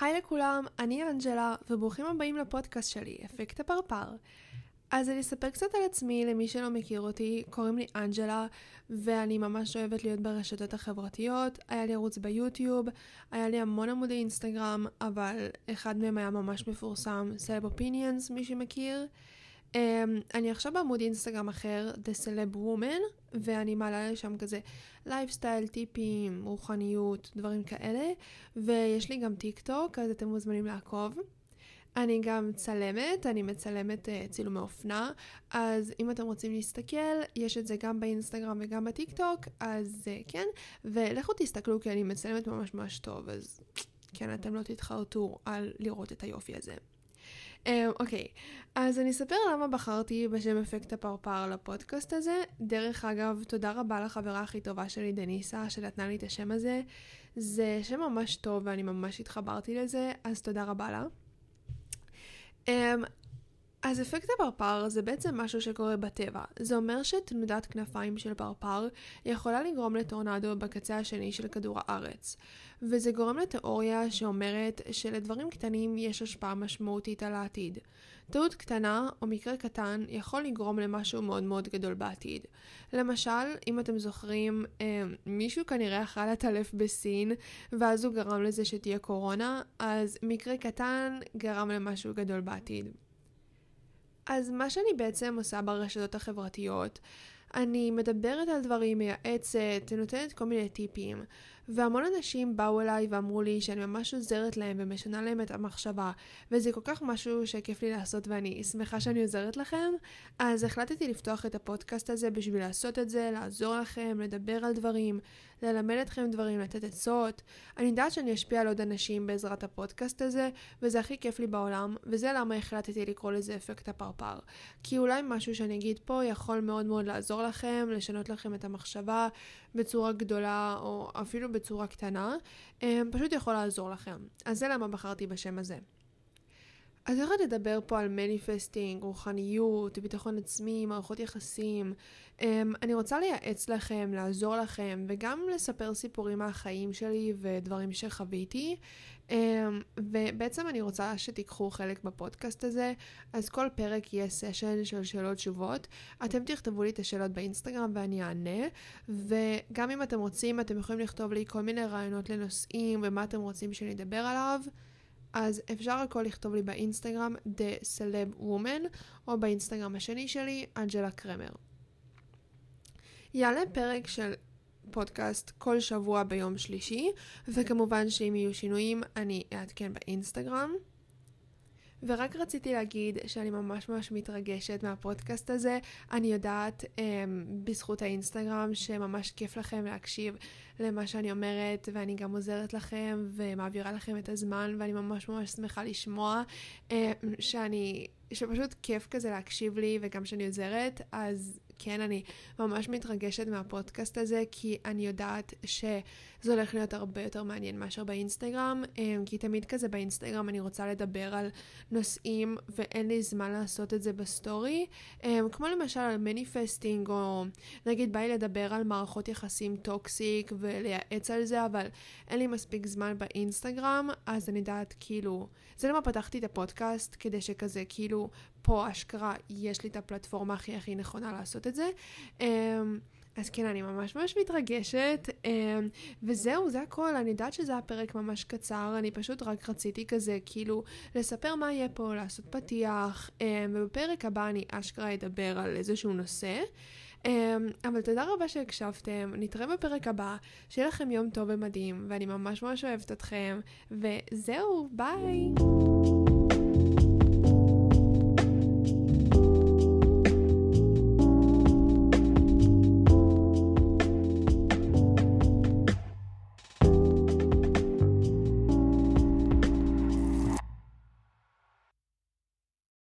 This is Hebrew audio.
היי לכולם, אני אנג'לה, וברוכים הבאים לפודקאסט שלי, אפקט הפרפר. אז אני אספר קצת על עצמי למי שלא מכיר אותי, קוראים לי אנג'לה, ואני ממש אוהבת להיות ברשתות החברתיות. היה לי ערוץ ביוטיוב, היה לי המון עמודי אינסטגרם, אבל אחד מהם היה ממש מפורסם, סלב אופיניאנס, מי שמכיר. Um, אני עכשיו בעמוד אינסטגרם אחר, The Celeb Woman, ואני מעלה לשם כזה לייפסטייל, טיפים, רוחניות, דברים כאלה, ויש לי גם טיק טוק, אז אתם מוזמנים לעקוב. אני גם צלמת, אני מצלמת uh, צילומי אופנה, אז אם אתם רוצים להסתכל, יש את זה גם באינסטגרם וגם בטיק טוק, אז uh, כן, ולכו תסתכלו כי אני מצלמת ממש ממש טוב, אז כן, אתם לא תתחרטו על לראות את היופי הזה. אמ, אוקיי, um, okay. אז אני אספר למה בחרתי בשם אפקט הפרפר לפודקאסט הזה. דרך אגב, תודה רבה לחברה הכי טובה שלי, דניסה, שנתנה לי את השם הזה. זה שם ממש טוב ואני ממש התחברתי לזה, אז תודה רבה לה. Um, אז אפקט הפרפר זה בעצם משהו שקורה בטבע. זה אומר שתנודת כנפיים של פרפר יכולה לגרום לטורנדו בקצה השני של כדור הארץ. וזה גורם לתיאוריה שאומרת שלדברים קטנים יש השפעה משמעותית על העתיד. טעות קטנה או מקרה קטן יכול לגרום למשהו מאוד מאוד גדול בעתיד. למשל, אם אתם זוכרים, אה, מישהו כנראה אכל עטלף בסין, ואז הוא גרם לזה שתהיה קורונה, אז מקרה קטן גרם למשהו גדול בעתיד. אז מה שאני בעצם עושה ברשתות החברתיות, אני מדברת על דברים, מייעצת, נותנת כל מיני טיפים. והמון אנשים באו אליי ואמרו לי שאני ממש עוזרת להם ומשנה להם את המחשבה, וזה כל כך משהו שכיף לי לעשות ואני שמחה שאני עוזרת לכם, אז החלטתי לפתוח את הפודקאסט הזה בשביל לעשות את זה, לעזור לכם, לדבר על דברים, ללמד אתכם דברים, לתת עצות. אני יודעת שאני אשפיע על עוד אנשים בעזרת הפודקאסט הזה, וזה הכי כיף לי בעולם, וזה למה החלטתי לקרוא לזה אפקט הפרפר. כי אולי משהו שאני אגיד פה יכול מאוד מאוד לעזור לכם, לשנות לכם את המחשבה בצורה גדולה, או אפילו בצורה קטנה, אה, פשוט יכול לעזור לכם. אז זה למה בחרתי בשם הזה. אז איך נדבר פה על manifesting, רוחניות, ביטחון עצמי, מערכות יחסים. Um, אני רוצה לייעץ לכם, לעזור לכם, וגם לספר סיפורים מהחיים שלי ודברים שחוויתי. Um, ובעצם אני רוצה שתיקחו חלק בפודקאסט הזה, אז כל פרק יהיה סשן של שאלות תשובות. אתם תכתבו לי את השאלות באינסטגרם ואני אענה, וגם אם אתם רוצים, אתם יכולים לכתוב לי כל מיני רעיונות לנושאים ומה אתם רוצים שאני אדבר עליו. אז אפשר הכל לכתוב לי באינסטגרם The Celeb Woman, או באינסטגרם השני שלי, אנג'לה קרמר. יעלה פרק של פודקאסט כל שבוע ביום שלישי, וכמובן שאם יהיו שינויים אני אעדכן באינסטגרם. ורק רציתי להגיד שאני ממש ממש מתרגשת מהפודקאסט הזה. אני יודעת um, בזכות האינסטגרם שממש כיף לכם להקשיב למה שאני אומרת, ואני גם עוזרת לכם ומעבירה לכם את הזמן, ואני ממש ממש שמחה לשמוע um, שאני, שפשוט כיף כזה להקשיב לי וגם שאני עוזרת, אז כן, אני ממש מתרגשת מהפודקאסט הזה, כי אני יודעת שזה הולך להיות הרבה יותר מעניין מאשר באינסטגרם, אמ, כי תמיד כזה באינסטגרם אני רוצה לדבר על נושאים ואין לי זמן לעשות את זה בסטורי, אמ, כמו למשל על manifesting, או נגיד בא לי לדבר על מערכות יחסים toxic ולייעץ על זה, אבל אין לי מספיק זמן באינסטגרם, אז אני יודעת כאילו, זה למה פתחתי את הפודקאסט, כדי שכזה כאילו פה אשכרה יש לי את הפלטפורמה הכי הכי נכונה לעשות את זה. אמ, אז כן, אני ממש ממש מתרגשת, אמ, וזהו, זה הכל, אני יודעת שזה היה פרק ממש קצר, אני פשוט רק רציתי כזה, כאילו, לספר מה יהיה פה, לעשות פתיח, אמ, ובפרק הבא אני אשכרה אדבר על איזשהו נושא. אבל תודה רבה שהקשבתם, נתראה בפרק הבא, שיהיה לכם יום טוב ומדהים, ואני ממש ממש אוהבת אתכם, וזהו, ביי!